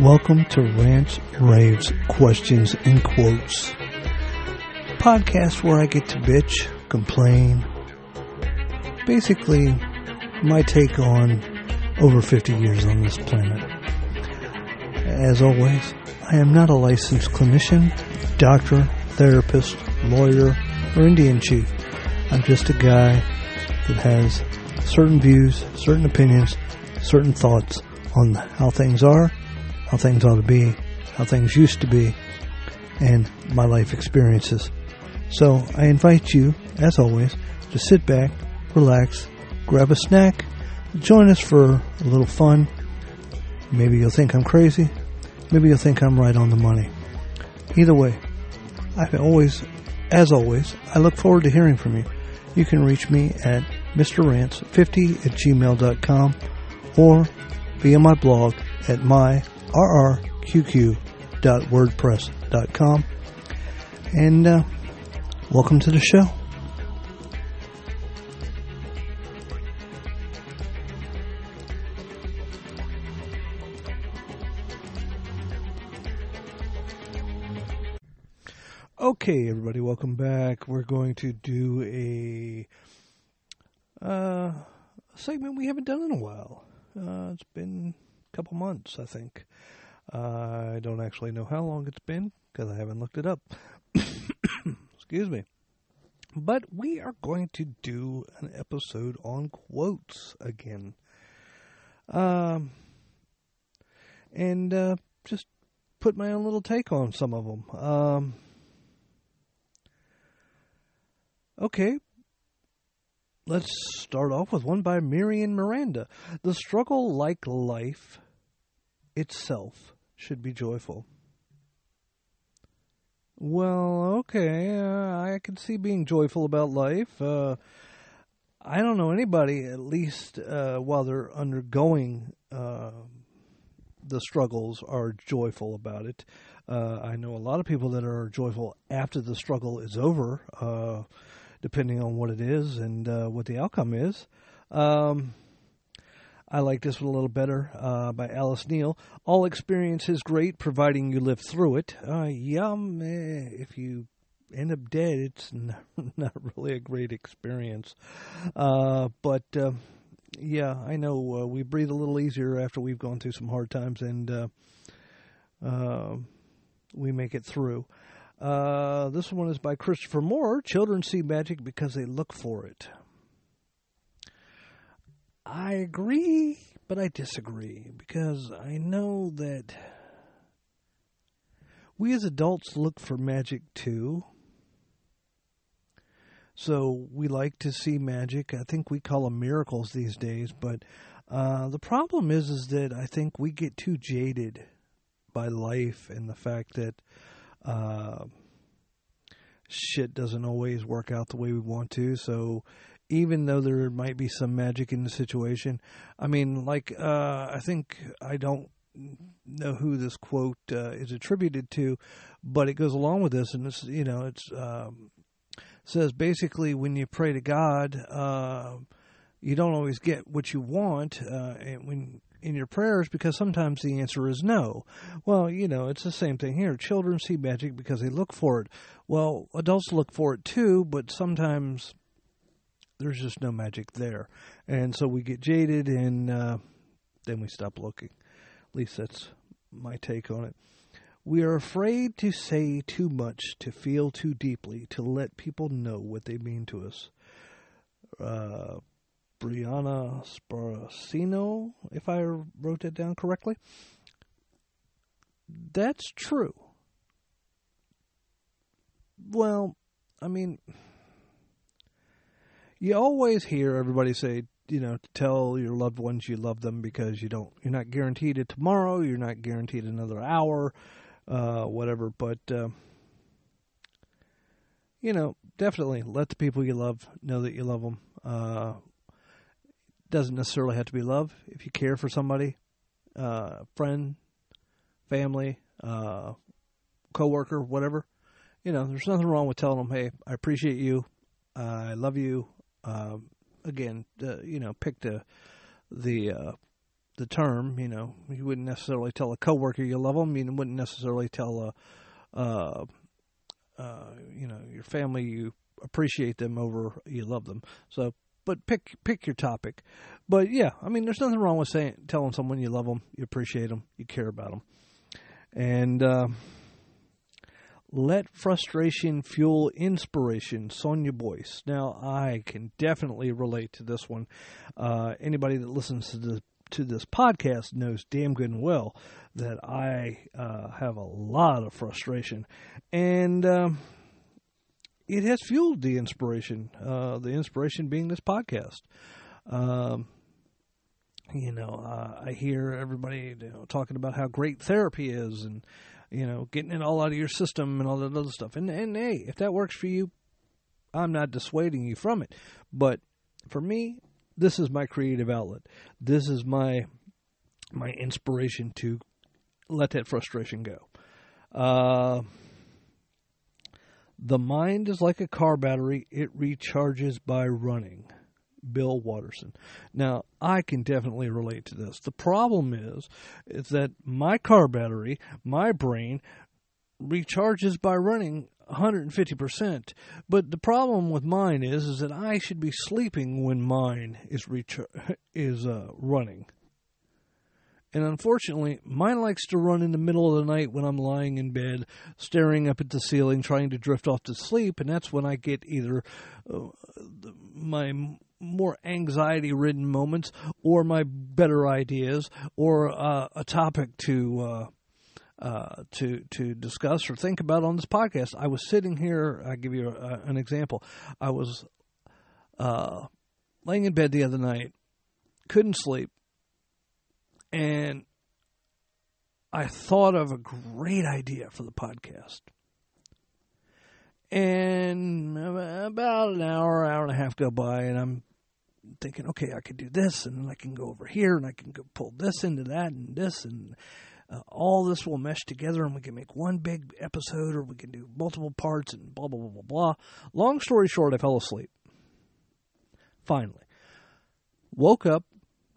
Welcome to Rants, Raves, Questions, and Quotes. Podcast where I get to bitch, complain. Basically, my take on over 50 years on this planet. As always, I am not a licensed clinician, doctor, therapist, lawyer, or Indian chief. I'm just a guy that has certain views, certain opinions, certain thoughts on how things are, how things ought to be, how things used to be, and my life experiences. So I invite you, as always, to sit back, relax, grab a snack, join us for a little fun. Maybe you'll think I'm crazy. Maybe you'll think I'm right on the money. Either way, I always, as always, I look forward to hearing from you. You can reach me at mrrants50 at gmail.com or via my blog at myrrqq.wordpress.com. And uh, welcome to the show. Okay, everybody, welcome back. We're going to do a uh, segment we haven't done in a while. Uh, it's been couple months, I think. Uh, I don't actually know how long it's been because I haven't looked it up. Excuse me. But we are going to do an episode on quotes again. Um, and uh, just put my own little take on some of them. Um, okay, Let's start off with one by Marian Miranda. The struggle, like life itself, should be joyful. Well, okay, uh, I can see being joyful about life. Uh, I don't know anybody, at least uh, while they're undergoing uh, the struggles, are joyful about it. Uh, I know a lot of people that are joyful after the struggle is over uh, depending on what it is and what the outcome is. Um, I like this one a little better uh, by Alice Neel. All experience is great, providing you live through it. Uh, yum, eh, if you end up dead, it's not, not really a great experience. Uh, but uh, yeah, I know uh, we breathe a little easier after we've gone through some hard times, and uh, we make it through. This one is by Christopher Moore. Children see magic because they look for it. I agree, but I disagree because I know that we as adults look for magic too. So we like to see magic. I think we call them miracles these days, but uh, the problem is, is that I think we get too jaded by life and the fact that uh, shit doesn't always work out the way we want to. So even though there might be some magic in the situation, I mean, like uh, I think I don't know who this quote uh, is attributed to, but it goes along with this, and it's you know it's um, says basically when you pray to God. Uh, you don't always get what you want, uh, and when in your prayers because sometimes the answer is no. Well, you know, it's the same thing here. Children see magic because they look for it. Well, adults look for it too, but sometimes there's just no magic there. And so we get jaded and uh, then we stop looking. At least that's my take on it. We are afraid to say too much, to feel too deeply, to let people know what they mean to us. Uh, Brianna Sparacino, if I wrote that down correctly. That's true. Well, I mean, you always hear everybody say, you know, tell your loved ones you love them because you don't, you're not guaranteed it tomorrow, you're not guaranteed another hour, uh, whatever. But, uh, you know, definitely let the people you love know that you love them. Uh, doesn't necessarily have to be love. If you care for somebody, uh, friend, family, uh, coworker, whatever, you know, there's nothing wrong with telling them, "Hey, I appreciate you, I love you." Um, again, uh, you know, pick the the uh, the term. You know, you wouldn't necessarily tell a coworker you love them. You wouldn't necessarily tell a, uh, uh, you know, your family you appreciate them over you love them. So, but pick pick your topic. But yeah, I mean, there's nothing wrong with saying telling someone you love them, you appreciate them, you care about them, and. Let frustration fuel inspiration, Sonia Boyce. Now, I can definitely relate to this one. Uh, anybody that listens to this, to this podcast knows damn good and well that I uh, have a lot of frustration. And um, it has fueled the inspiration, uh, the inspiration being this podcast. Um, you know, uh, I hear everybody you know, talking about how great therapy is and you know, getting it all out of your system and all that other stuff. And and hey, if that works for you, I'm not dissuading you from it. But for me, this is my creative outlet. This is my my inspiration to let that frustration go. Uh, the mind is like a car battery; it recharges by running. Bill Watterson. Now, I can definitely relate to this. The problem is, is that my car battery, my brain, recharges by running 150%. But the problem with mine is, is that I should be sleeping when mine is rechar- is uh, running. And unfortunately, mine likes to run in the middle of the night when I'm lying in bed, staring up at the ceiling, trying to drift off to sleep. And that's when I get either uh, my more anxiety ridden moments or my better ideas or uh, a topic to uh, uh, to to discuss or think about on this podcast. I was sitting here. I give you a, an example. I was uh, laying in bed the other night, couldn't sleep, and I thought of a great idea for the podcast. And about an hour, hour and a half go by, and I'm thinking, okay, I could do this, and I can go over here, and I can pull this into that, and this, and uh, all this will mesh together, and we can make one big episode, or we can do multiple parts, and blah blah blah blah blah. Long story short, I fell asleep. Finally, woke up,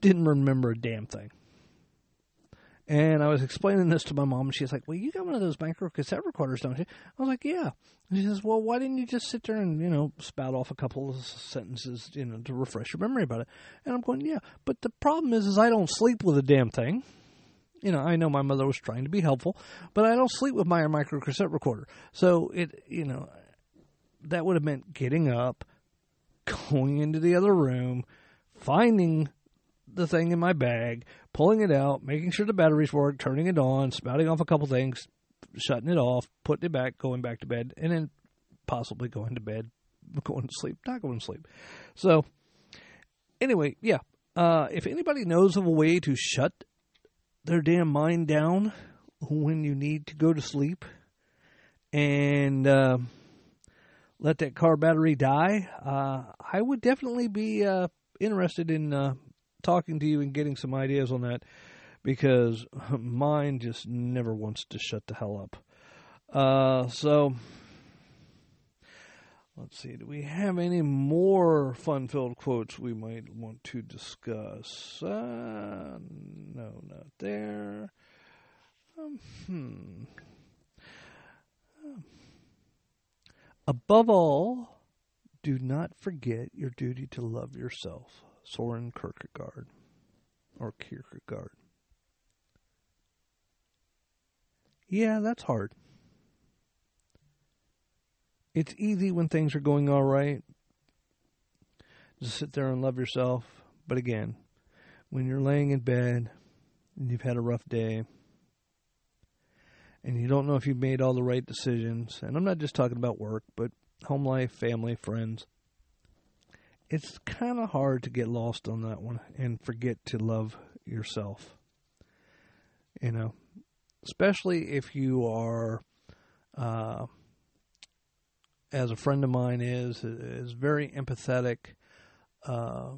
didn't remember a damn thing. And I was explaining this to my mom, and she's like, "Well, you got one of those micro cassette recorders, don't you?" I was like, "Yeah." And she says, "Well, why didn't you just sit there and you know spout off a couple of sentences, you know, to refresh your memory about it?" And I'm going, "Yeah." But the problem is, is I don't sleep with a damn thing. You know, I know my mother was trying to be helpful, but I don't sleep with my micro cassette recorder. So it, you know, that would have meant getting up, going into the other room, finding the thing in my bag, pulling it out, making sure the batteries work, turning it on, spouting off a couple things, shutting it off, putting it back, going back to bed, and then possibly going to bed, going to sleep, not going to sleep. So, anyway, yeah. Uh, if anybody knows of a way to shut their damn mind down when you need to go to sleep and uh, let that car battery die, uh, I would definitely be uh, interested in uh, talking to you and getting some ideas on that because mine just never wants to shut the hell up. Uh, so let's see. Do we have any more fun-filled quotes we might want to discuss? Uh, no, not there. Um, hmm. Above all, do not forget your duty to love yourself. Soren Kierkegaard or Kierkegaard. Yeah, that's hard. It's easy when things are going all right. Just sit there and love yourself. But again, when you're laying in bed and you've had a rough day and you don't know if you've made all the right decisions, and I'm not just talking about work, but home life, family, friends, it's kind of hard to get lost on that one and forget to love yourself. You know, especially if you are, uh, as a friend of mine is, is very empathetic. Uh,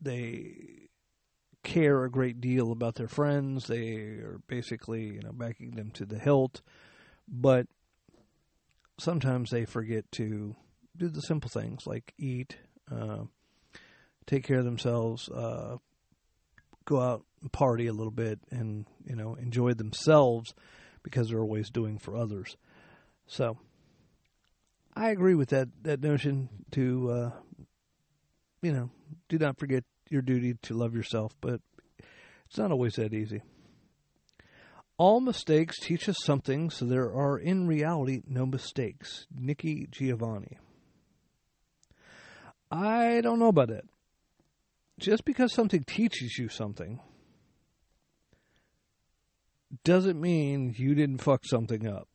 they care a great deal about their friends. They are basically, you know, backing them to the hilt, but sometimes they forget to do the simple things like eat, uh, take care of themselves, uh, go out and party a little bit and you know enjoy themselves because they're always doing for others. So I agree with that that notion to uh, you know do not forget your duty to love yourself, but it's not always that easy. All mistakes teach us something, so there are in reality no mistakes. Nikki Giovanni. I don't know about it. Just because something teaches you something doesn't mean you didn't fuck something up.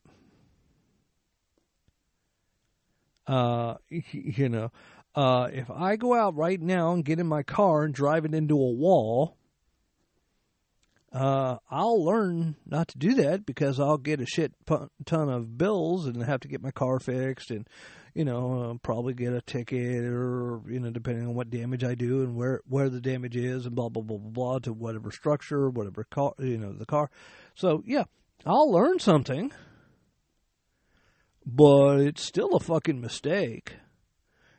Uh, you know, uh, if I go out right now and get in my car and drive it into a wall, uh, I'll learn not to do that because I'll get a shit ton of bills and have to get my car fixed and, you know, uh, probably get a ticket or, you know, depending on what damage I do and where, where the damage is and blah, blah, blah, blah, blah to whatever structure, whatever car, you know, the car. So, yeah, I'll learn something, but it's still a fucking mistake.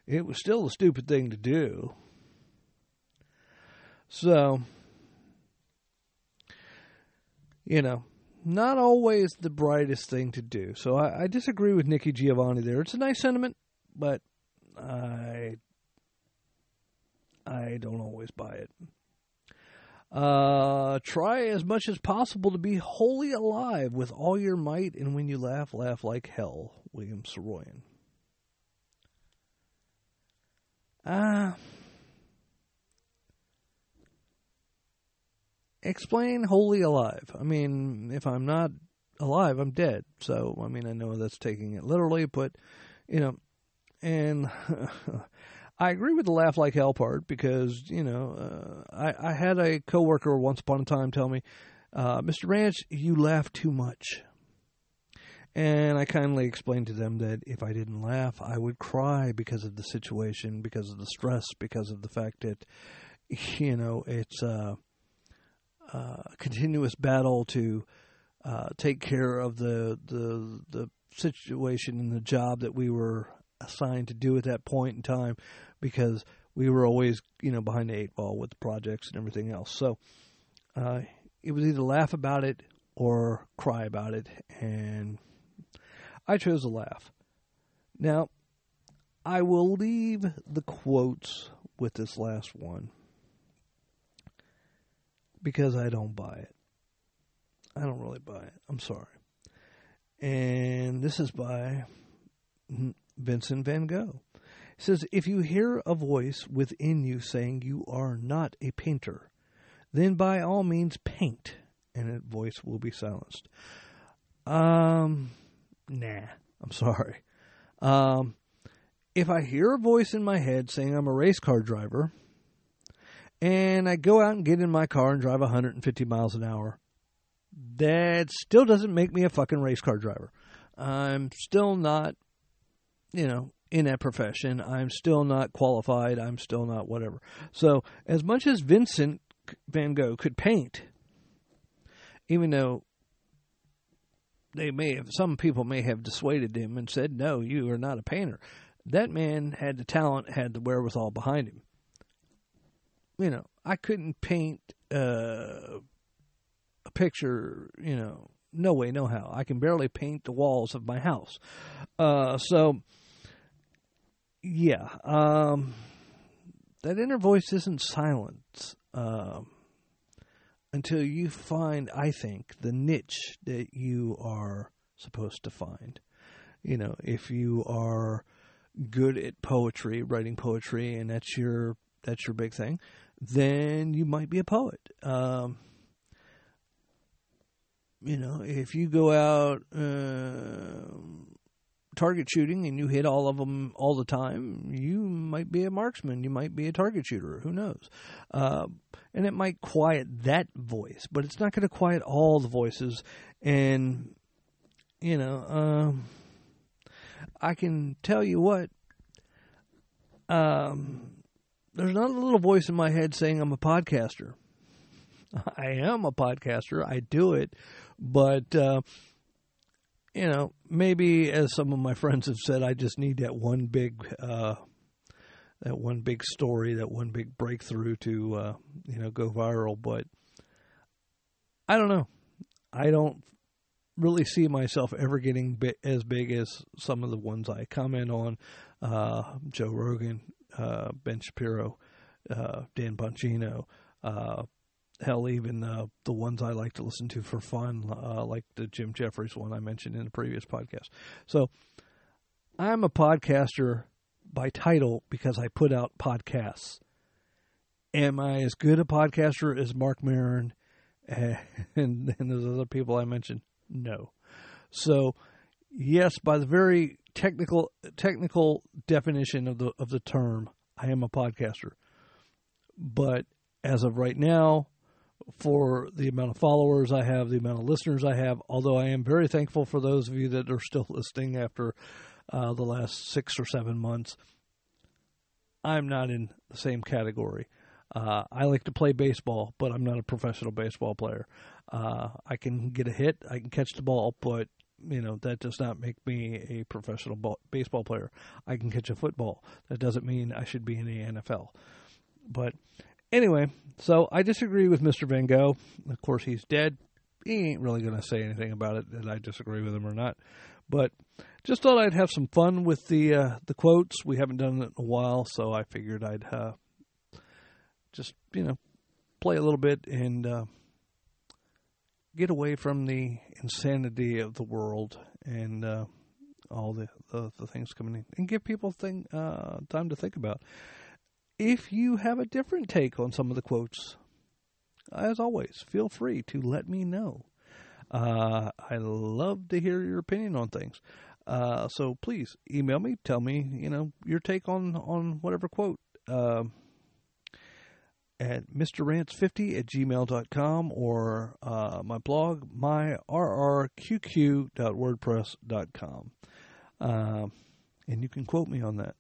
It was still a stupid thing to do. So, you know, not always the brightest thing to do. So I, I disagree with Nikki Giovanni there. It's a nice sentiment, but I I don't always buy it. Uh, try as much as possible to be wholly alive with all your might, and when you laugh, laugh like hell. William Saroyan. Ah. Uh, explain wholly alive. I mean, if I'm not alive, I'm dead. So, I mean, I know that's taking it literally, but, you know, and I agree with the laugh like hell part because, you know, uh, I, I had a coworker once upon a time tell me, uh, Mr. Ranch, you laugh too much. And I kindly explained to them that if I didn't laugh, I would cry because of the situation, because of the stress, because of the fact that, you know, it's, uh, uh, continuous battle to uh, take care of the, the the situation and the job that we were assigned to do at that point in time, because we were always you know behind the eight ball with the projects and everything else. So uh, it was either laugh about it or cry about it, and I chose to laugh. Now, I will leave the quotes with this last one because I don't buy it. I don't really buy it. I'm sorry. And this is by Vincent van Gogh. It says, If you hear a voice within you saying you are not a painter, then by all means paint, and that voice will be silenced. Um, nah, I'm sorry. Um, if I hear a voice in my head saying I'm a race car driver, and I go out and get in my car and drive 150 miles an hour, that still doesn't make me a fucking race car driver. I'm still not, you know, in that profession. I'm still not qualified. I'm still not whatever. So, as much as Vincent van Gogh could paint, even though they may have, some people may have dissuaded him and said, no, you are not a painter. That man had the talent, had the wherewithal behind him you know, I couldn't paint uh, a picture, you know, no way, no how. I can barely paint the walls of my house. Uh, so, yeah, um, that inner voice isn't silent uh, until you find, I think, the niche that you are supposed to find. You know, if you are good at poetry, writing poetry, and that's your that's your big thing, then you might be a poet. Um, you know, if you go out uh, target shooting and you hit all of them all the time, you might be a marksman. You might be a target shooter. Who knows? Uh, and it might quiet that voice, but it's not going to quiet all the voices. And, you know, um, I can tell you what. Um, there's not a little voice in my head saying I'm a podcaster. I am a podcaster. I do it, but uh, you know, maybe as some of my friends have said, I just need that one big uh, that one big story, that one big breakthrough to uh, you know go viral. But I don't know. I don't really see myself ever getting as big as some of the ones I comment on. Uh, Joe Rogan, uh, Ben Shapiro, uh, Dan Bongino, uh, hell, even uh, the ones I like to listen to for fun, uh, like the Jim Jefferies one I mentioned in the previous podcast. So I'm a podcaster by title because I put out podcasts. Am I as good a podcaster as Marc Maron and, and those other people I mentioned? No. So, yes, by the very technical technical definition of the of the term, I am a podcaster. But as of right now, for the amount of followers I have, the amount of listeners I have, although I am very thankful for those of you that are still listening after uh, the last six or seven months, I'm not in the same category. Uh, I like to play baseball, but I'm not a professional baseball player. Uh, I can get a hit, I can catch the ball, but you know that does not make me a professional ball, baseball player. I can catch a football. That doesn't mean I should be in the NFL. But anyway, so I disagree with Mr. Van Gogh. Of course, he's dead. He ain't really going to say anything about it that I disagree with him or not. But just thought I'd have some fun with the uh, the quotes. We haven't done it in a while, so I figured I'd uh, just you know play a little bit and uh, get away from the insanity of the world and uh, all the, the, the things coming in, and give people thing uh, time to think about. If you have a different take on some of the quotes, as always, feel free to let me know. Uh, I love to hear your opinion on things. Uh, so please email me, tell me, you know, your take on, on whatever quote. Uh, at mrrants50 at gmail.com or uh, my blog, myrrqq.wordpress.com. Uh, and you can quote me on that.